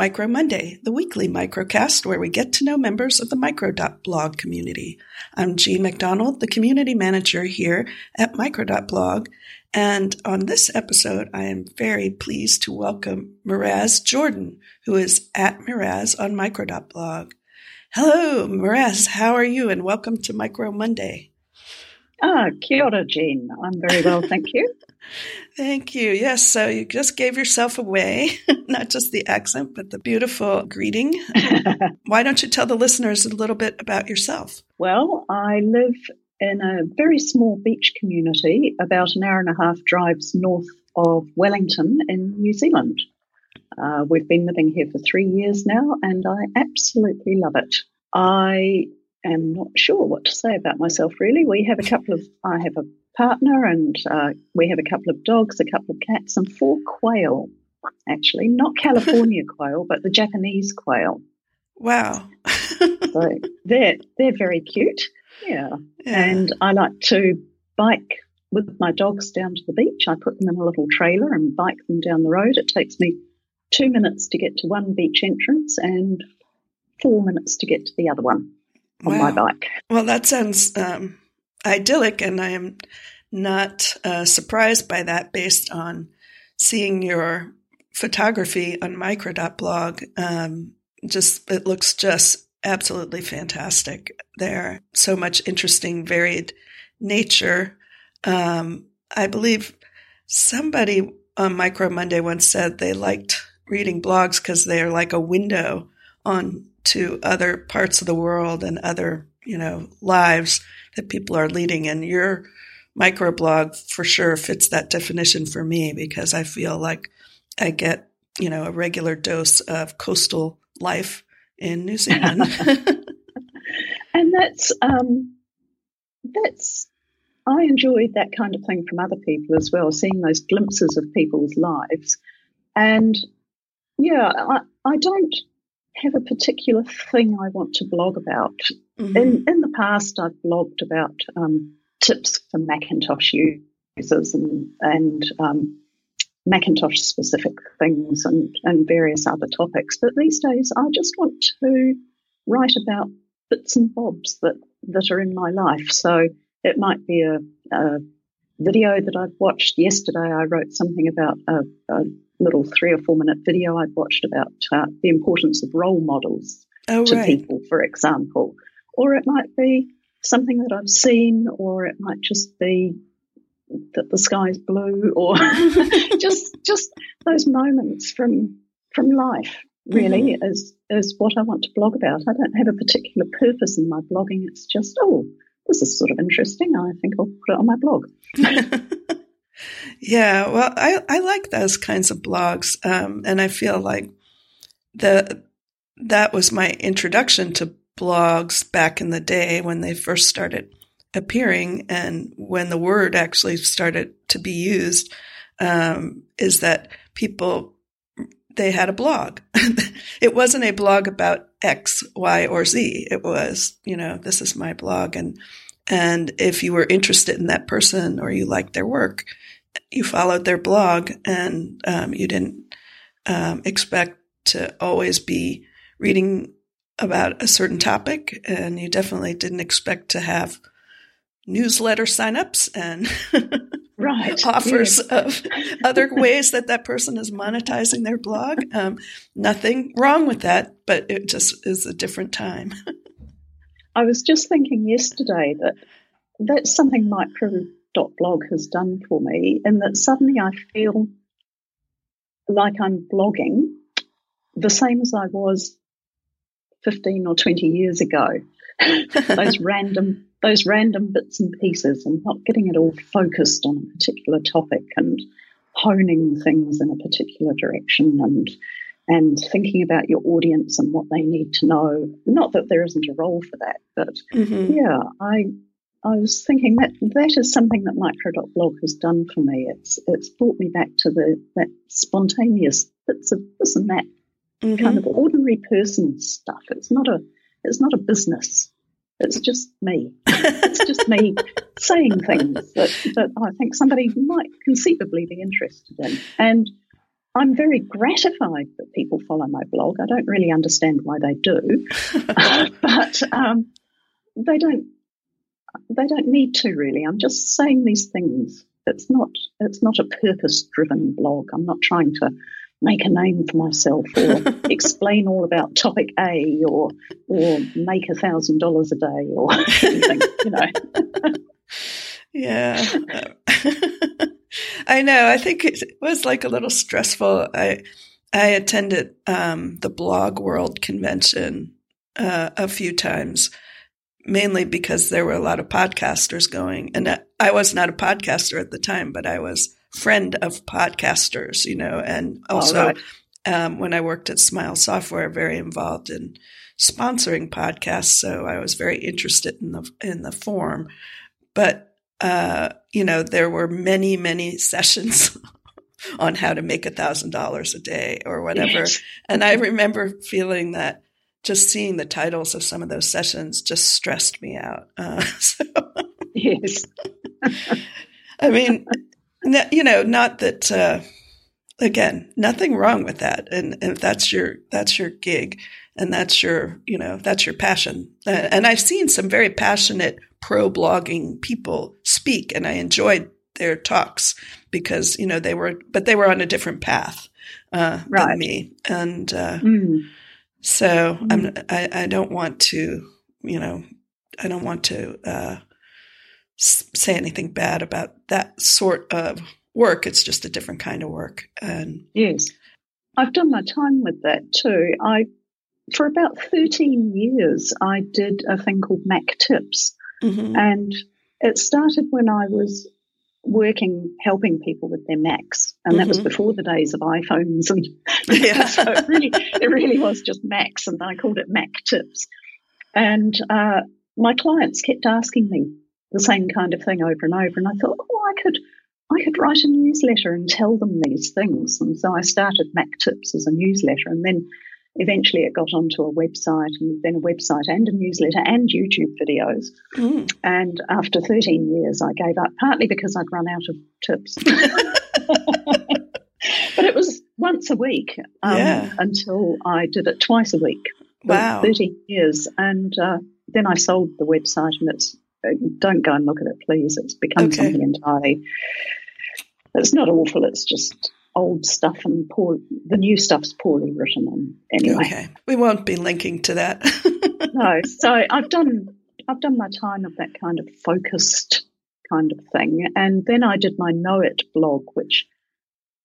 Micro Monday, the weekly microcast where we get to know members of the Micro.blog community. I'm Jean MacDonald, the community manager here at Micro.blog, and on this episode, I am very pleased to welcome Miraz Jordan, who is at Miraz on Micro.blog. Hello, Miraz, how are you? And welcome to Micro Monday. Ah, kia ora, Jean. I'm very well, thank you. Thank you. Yes, so you just gave yourself away, not just the accent, but the beautiful greeting. Why don't you tell the listeners a little bit about yourself? Well, I live in a very small beach community about an hour and a half drives north of Wellington in New Zealand. Uh, we've been living here for three years now, and I absolutely love it. I am not sure what to say about myself, really. We have a couple of, I have a partner, and uh, we have a couple of dogs, a couple of cats, and four quail. Actually, not California quail, but the Japanese quail. Wow! so they're they're very cute. Yeah. yeah. And I like to bike with my dogs down to the beach. I put them in a little trailer and bike them down the road. It takes me two minutes to get to one beach entrance and four minutes to get to the other one on wow. my bike. Well, that sounds um, idyllic, and I am not uh, surprised by that based on seeing your photography on micro.blog. Um, just it looks just absolutely fantastic there. So much interesting, varied nature. Um, I believe somebody on Micro Monday once said they liked reading blogs because they're like a window on to other parts of the world and other, you know, lives that people are leading. And your microblog for sure fits that definition for me because I feel like I get, you know, a regular dose of coastal life in New Zealand. and that's um, that's I enjoyed that kind of thing from other people as well, seeing those glimpses of people's lives. And yeah, I, I don't have a particular thing I want to blog about. Mm-hmm. In in the past, I've blogged about um, tips for Macintosh users and and um, Macintosh specific things and, and various other topics. But these days, I just want to write about bits and bobs that, that are in my life. So it might be a, a video that I've watched yesterday. I wrote something about a, a little three or four minute video I'd watched about uh, the importance of role models oh, to right. people, for example. Or it might be something that I've seen, or it might just be that the sky's blue or just just those moments from from life really mm-hmm. is is what I want to blog about. I don't have a particular purpose in my blogging. It's just oh, this is sort of interesting. I think I'll put it on my blog. yeah, well, I I like those kinds of blogs, um, and I feel like the that was my introduction to blogs back in the day when they first started appearing and when the word actually started to be used um, is that people they had a blog. It wasn't a blog about x y or z. It was you know this is my blog and and if you were interested in that person or you liked their work you followed their blog and um, you didn't um, expect to always be reading about a certain topic and you definitely didn't expect to have newsletter signups and right. offers yes. of other ways that that person is monetizing their blog. Um, nothing wrong with that, but it just is a different time. I was just thinking yesterday that that's something micro.blog has done for me, in that suddenly I feel like I'm blogging the same as I was 15 or 20 years ago. Those random those random bits and pieces and not getting it all focused on a particular topic and honing things in a particular direction and and thinking about your audience and what they need to know. Not that there isn't a role for that, but mm-hmm. yeah, I I was thinking that that is something that micro.blog has done for me. It's it's brought me back to the that spontaneous bits of this and that mm-hmm. kind of ordinary person stuff. It's not a it's not a business. It's just me. It's just me saying things that, that I think somebody might conceivably be interested in. And I'm very gratified that people follow my blog. I don't really understand why they do, but um, they don't. They don't need to really. I'm just saying these things. It's not. It's not a purpose-driven blog. I'm not trying to make a name for myself or explain all about topic A or or make a thousand dollars a day or anything. You know. yeah. I know. I think it was like a little stressful. I I attended um, the Blog World convention uh, a few times, mainly because there were a lot of podcasters going, and I was not a podcaster at the time, but I was friend of podcasters, you know, and also right. um, when I worked at Smile Software, very involved in sponsoring podcasts, so I was very interested in the in the form, but uh, you know, there were many, many sessions on how to make a thousand dollars a day or whatever. Yes. And I remember feeling that just seeing the titles of some of those sessions just stressed me out. Uh, so, yes. I mean, you know, not that, uh, again, nothing wrong with that. And, and if that's your, that's your gig and that's your, you know, that's your passion. And I've seen some very passionate pro blogging people speak, and I enjoyed their talks because you know they were, but they were on a different path uh, right. than me, and uh, mm. So. I'm, I, I don't want to, you know, I don't want to uh, say anything bad about that sort of work. It's just a different kind of work, and yes, I've done my time with that too. I for about 13 years, I did a thing called Mac Tips, Mm-hmm. And it started when I was working, helping people with their Macs. And that mm-hmm. was before the days of iPhones. And yeah. so it really, it really was just Macs. And I called it Mac Tips. And uh, my clients kept asking me the same kind of thing over and over. And I thought, oh, I could. I could write a newsletter and tell them these things. And so I started Mac Tips as a newsletter. And then Eventually, it got onto a website and then a website and a newsletter and YouTube videos. Mm. And after 13 years, I gave up, partly because I'd run out of tips. but it was once a week um, yeah. until I did it twice a week. Wow. 13 years. And uh, then I sold the website, and it's uh, don't go and look at it, please. It's become okay. something entirely. It's not awful. It's just old stuff and poor, the new stuff's poorly written. And anyway, okay. we won't be linking to that. no, so I've done I've done my time of that kind of focused kind of thing, and then I did my Knowit blog, which,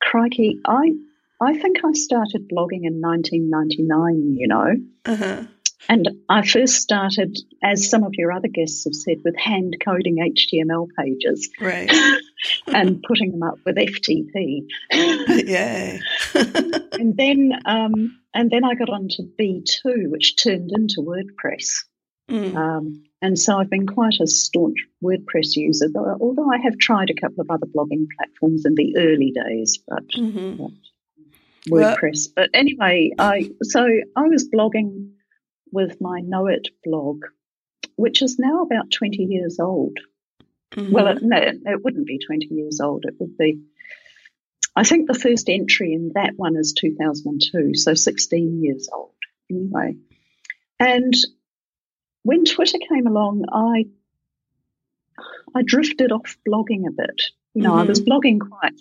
crikey, I I think I started blogging in 1999. You know. Uh-huh. And I first started, as some of your other guests have said, with hand coding HTML pages. Right. and putting them up with FTP. Yay. and then um, and then I got onto B2, which turned into WordPress. Mm. Um, and so I've been quite a staunch WordPress user, though, although I have tried a couple of other blogging platforms in the early days, but mm-hmm. WordPress. Well, but anyway, I so I was blogging with my Knowit blog, which is now about 20 years old. Mm-hmm. Well, it, no, it wouldn't be 20 years old. It would be, I think the first entry in that one is 2002, so 16 years old anyway. And when Twitter came along, I I drifted off blogging a bit. You know, mm-hmm. I was mm-hmm. blogging quite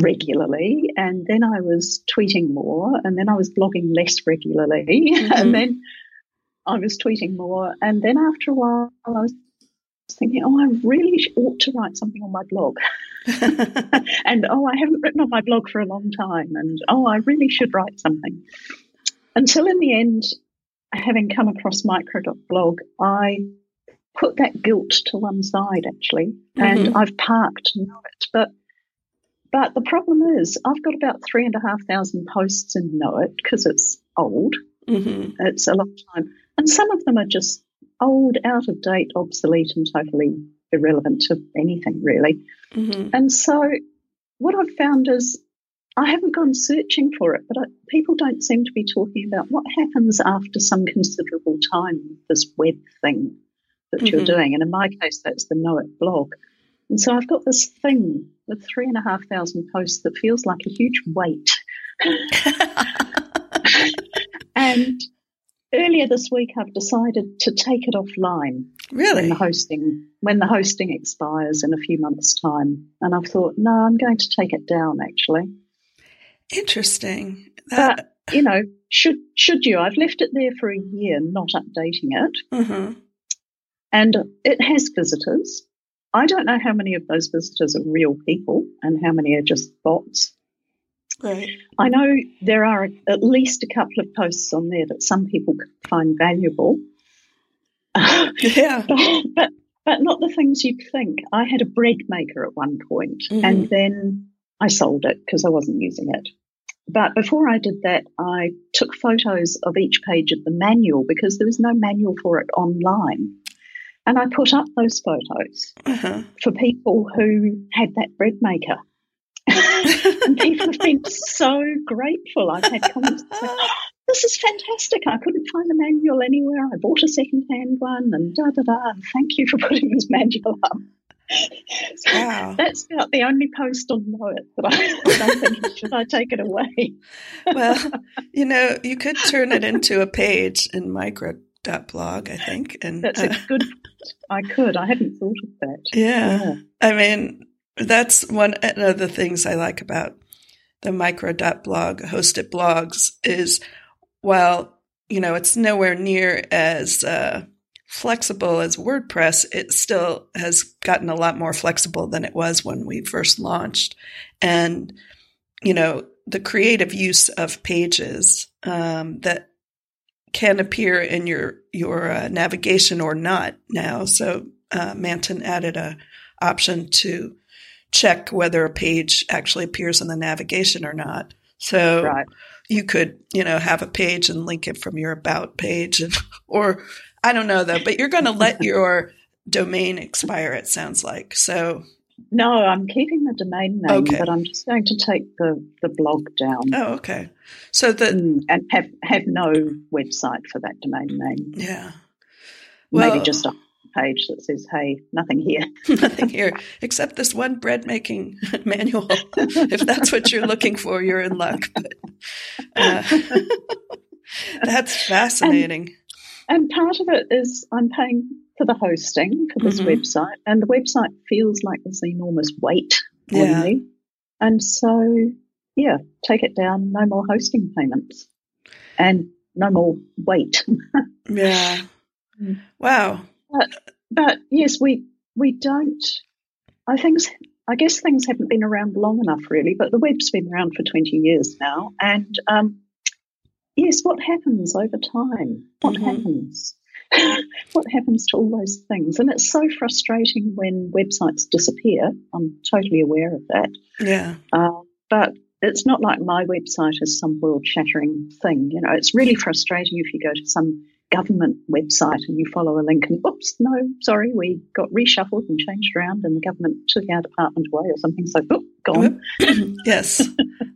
regularly, and then I was tweeting more, and then I was blogging less regularly, mm-hmm. and then I was tweeting more, and then after a while, I was thinking, oh, I really ought to write something on my blog, and oh, I haven't written on my blog for a long time, and oh, I really should write something. Until in the end, having come across micro.blog, I put that guilt to one side actually, and mm-hmm. I've parked Know It, but but the problem is, I've got about three and a half thousand posts in Knowit because it's old. Mm-hmm. It's a long time. And some of them are just old, out of date, obsolete, and totally irrelevant to anything, really. Mm-hmm. And so what I've found is I haven't gone searching for it, but I, people don't seem to be talking about what happens after some considerable time with this web thing that mm-hmm. you're doing. And in my case, that's the Knowit blog. And so I've got this thing with three and a half thousand posts that feels like a huge weight. and earlier this week, I've decided to take it offline. Really? When the hosting when the hosting expires in a few months' time, and I've thought, no, I'm going to take it down. Actually, interesting. That- but you know, should should you? I've left it there for a year, not updating it, mm-hmm. and it has visitors. I don't know how many of those visitors are real people and how many are just bots. Right. I know there are at least a couple of posts on there that some people find valuable. Yeah. but, but, not the things you'd think. I had a bread maker at one point, Mhm. and then I sold it because I wasn't using it. But before I did that, I took photos of each page of the manual because there was no manual for it online. And I put up those photos Uh-huh. for people who had that bread maker. And people have been so grateful. I've had comments say, "Oh, this is fantastic. I couldn't find the manual anywhere. I bought a second-hand one and da da da. And thank you for putting this manual up. So Wow. That's about the only post on It that I, thinking, should I take it away? well, you know, you could turn it into a page in micro.blog, I think. And That's uh, a good. I could. I hadn't thought of that. yeah. Yeah. I mean, that's one of the things I like about the micro.blog hosted blogs is while, you know, it's nowhere near as uh, flexible as WordPress, it still has gotten a lot more flexible than it was when we first launched. And, you know, the creative use of pages um, that can appear in your your uh, navigation or not now. So uh, Manton added a option to check whether a page actually appears in the navigation or not. So Right. you could, you know, have a page and link it from your about page and, or I don't know though, but you're going to let your domain expire, it sounds like. So, No, I'm keeping the domain name, Okay. but I'm just going to take the, the blog down oh, okay. So the, Mm, and have, have no website for that domain name. yeah. Well, Maybe just a page that says, hey, nothing here. nothing here except this one bread making manual. if that's what you're looking for, you're in luck. But, uh, that's fascinating. And part of it is I'm paying for the hosting for this Mhm. website, and the website feels like there's enormous weight on Yeah. me. And so, yeah, take it down, no more hosting payments, and no more weight. Yeah. Mm. Wow. but yes, we we don't. I think I guess things haven't been around long enough, really. But the web's been around for twenty years now, and um, yes, what happens over time? What Mhm. happens? what happens to all those things? And it's so frustrating when websites disappear. I'm totally aware of that. Yeah. Uh, but it's not like my website is some world shattering thing. You know, it's really frustrating if you go to some government website and you follow a link and oops, no, sorry, we got reshuffled and changed around and the government took our department away or something. So, oop, gone. yes.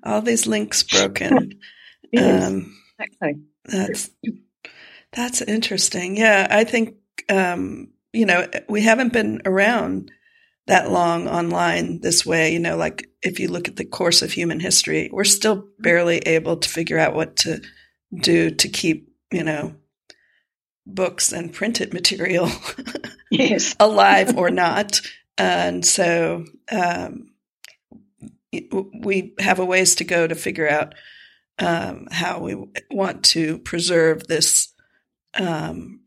All these links broken. Yes, Um, exactly. that's that's interesting. Yeah, I think um, you know we haven't been around that long online this way. You know, like if you look at the course of human history, we're still barely able to figure out what to do to keep you know books and printed material Yes. alive or not. And so um, we have a ways to go to figure out um, how we want to preserve this, um,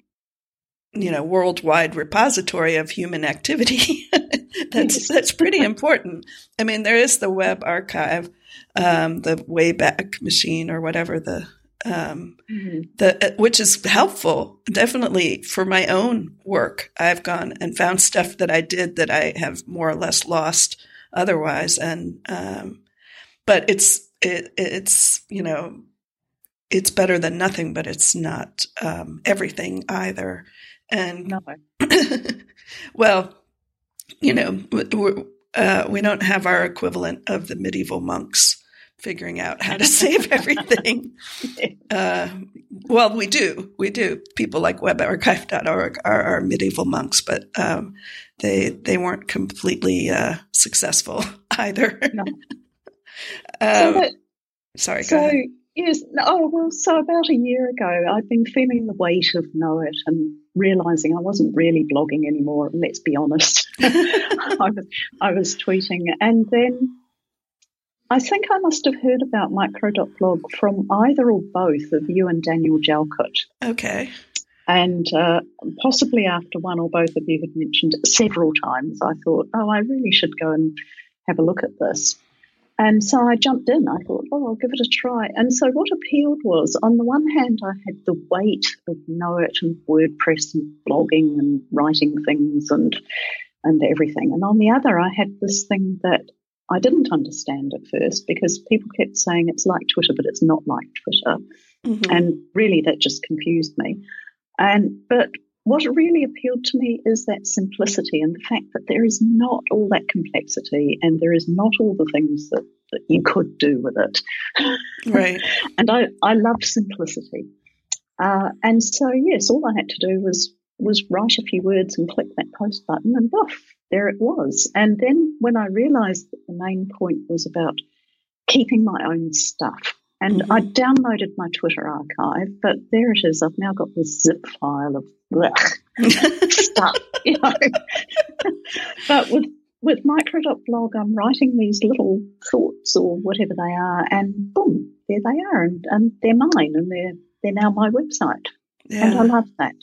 you know, worldwide repository of human activity. that's that's pretty important. I mean, there is the web archive, um, the Wayback Machine, or whatever the um, Mhm. the which is helpful definitely for my own work i've gone and found stuff that i did that i have more or less lost otherwise and um, but it's it, it's you know it's better than nothing but it's not um, everything either and No. well you know we're, uh, we don't have our equivalent of the medieval monks figuring out how to save everything. Uh, well, we do, we do. People like webarchive.org are, are medieval monks, but um, they they weren't completely uh, successful either. No. um, so that, sorry. So yes, oh well. So about a year ago, I'd been feeling the weight of Knowit and realizing I wasn't really blogging anymore. Let's be honest. I was I was tweeting, and then I think I must have heard about micro.blog from either or both of you and Daniel Jalkut. Okay. And uh, possibly after one or both of you had mentioned it several times, I thought, oh, I really should go and have a look at this. And so I jumped in. I thought, oh, I'll give it a try. And so what appealed was, on the one hand, I had the weight of Knowit and WordPress and blogging and writing things and and everything. And on the other, I had this thing that I didn't understand at first because people kept saying it's like Twitter, but it's not like Twitter. Mm-hmm. And really, that just confused me. And but what really appealed to me is that simplicity and the fact that there is not all that complexity and there is not all the things that, that you could do with it. Right. and I, I love simplicity. Uh, and so, yes, all I had to do was was write a few words and click that post button, and buff, there it was. And then when I realized that the main point was about keeping my own stuff, and mm-hmm. I downloaded my Twitter archive, but there it is. I've now got this zip file of stuff, you know. but with with micro.blog, I'm writing these little thoughts or whatever they are, and boom, there they are, and, and they're mine, and they're they're now my website, yeah. and I love that.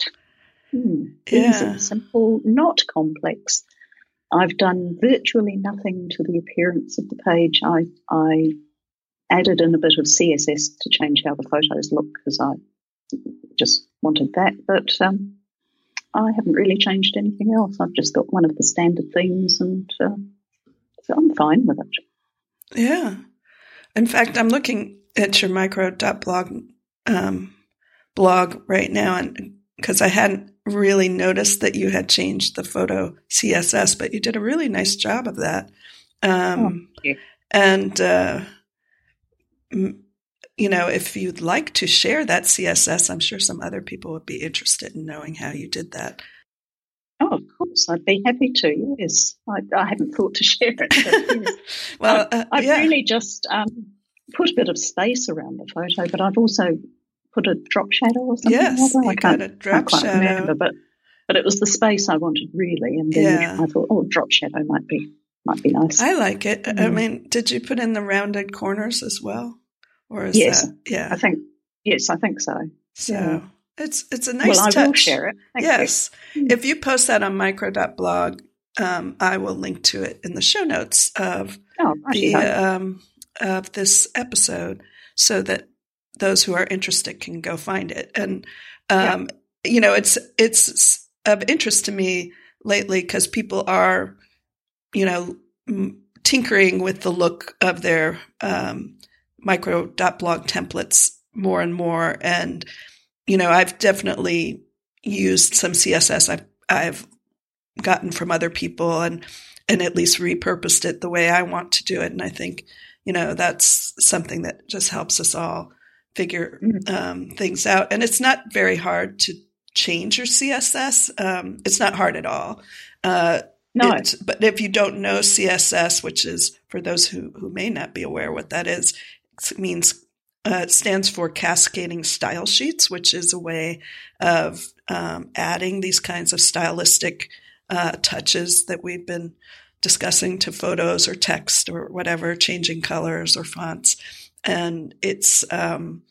Hmm. Yeah. Easy, simple, not complex. I've done virtually nothing to the appearance of the page. I I added in a bit of CSS to change how the photos look because I just wanted that. But um, I haven't really changed anything else. I've just got one of the standard themes, and uh, so I'm fine with it. Yeah. In fact, I'm looking at your micro.blog um, blog right now, and because I hadn't really noticed that you had changed the photo CSS, but you did a really nice job of that. Um, oh, and uh, you know, if you'd like to share that CSS, I'm sure some other people would be interested in knowing how you did that. Oh, of course, I'd be happy to. Yes, I, I hadn't thought to share it. Yes. well, uh, I've yeah. really just um, put a bit of space around the photo, but I've also put a drop shadow or something. Yes, I can't, a drop can't shadow. Remember, but but it was the space I wanted really, and then yeah. I thought, oh, drop shadow might be might be nice. I like it. Mm. I mean, did you put in the rounded corners as well? Or is yes, that, yeah, I think yes, I think so. So yeah. it's it's a nice well, touch. Will share it. Thank yes, you. Hmm. if you post that on micro.blog, um, I will link to it in the show notes of oh, the um, of this episode, so that those who are interested can go find it. And um, yeah. you know, it's it's of interest to me lately because people are, you know, tinkering with the look of their um, micro.blog templates more and more. And, you know, I've definitely used some CSS I've, I've gotten from other people and, and at least repurposed it the way I want to do it. And I think, you know, that's something that just helps us all figure mm-hmm. um, things out. And it's not very hard to change your CSS. Um, it's not hard at all. Uh, no. but if you don't know CSS, which is for those who, who may not be aware what that is, it means uh, it stands for cascading style sheets, which is a way of um, adding these kinds of stylistic uh, touches that we've been discussing to photos or text or whatever, changing colors or fonts. And it's um,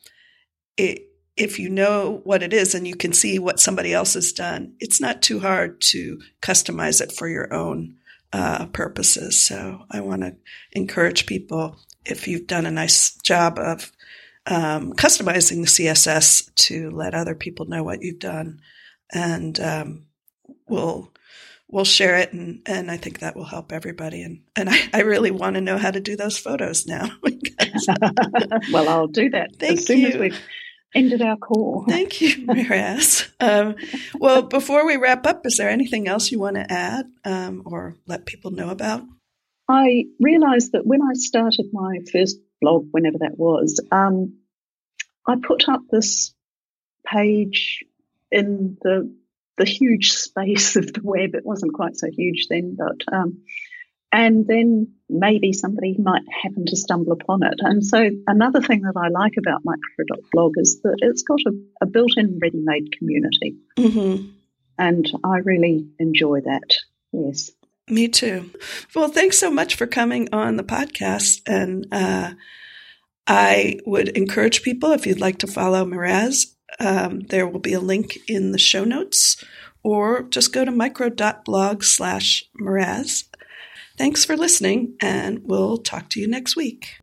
it, if you know what it is and you can see what somebody else has done, it's not too hard to customize it for your own uh, purposes. So I want to encourage people if you've done a nice job of um, customizing the CSS to let other people know what you've done, and um, we'll we'll share it, and, and I think that will help everybody. And and I, I really want to know how to do those photos now. well, I'll do that Thank as soon you. as we've ended our call. Thank you, Miraz. um, well, before we wrap up, is there anything else you want to add um, or let people know about? I realized that when I started my first blog, whenever that was, um, I put up this page in the the huge space of the web. It wasn't quite so huge then, but um, and then maybe somebody might happen to stumble upon it. And so another thing that I like about micro.blog is that it's got a, a built-in ready-made community, mm-hmm. and I really enjoy that. Yes. Me too. Well, thanks so much for coming on the podcast. And uh, I would encourage people, if you'd like to follow Miraz, um, there will be a link in the show notes, or just go to micro.blog slash Miraz. Thanks for listening, and we'll talk to you next week.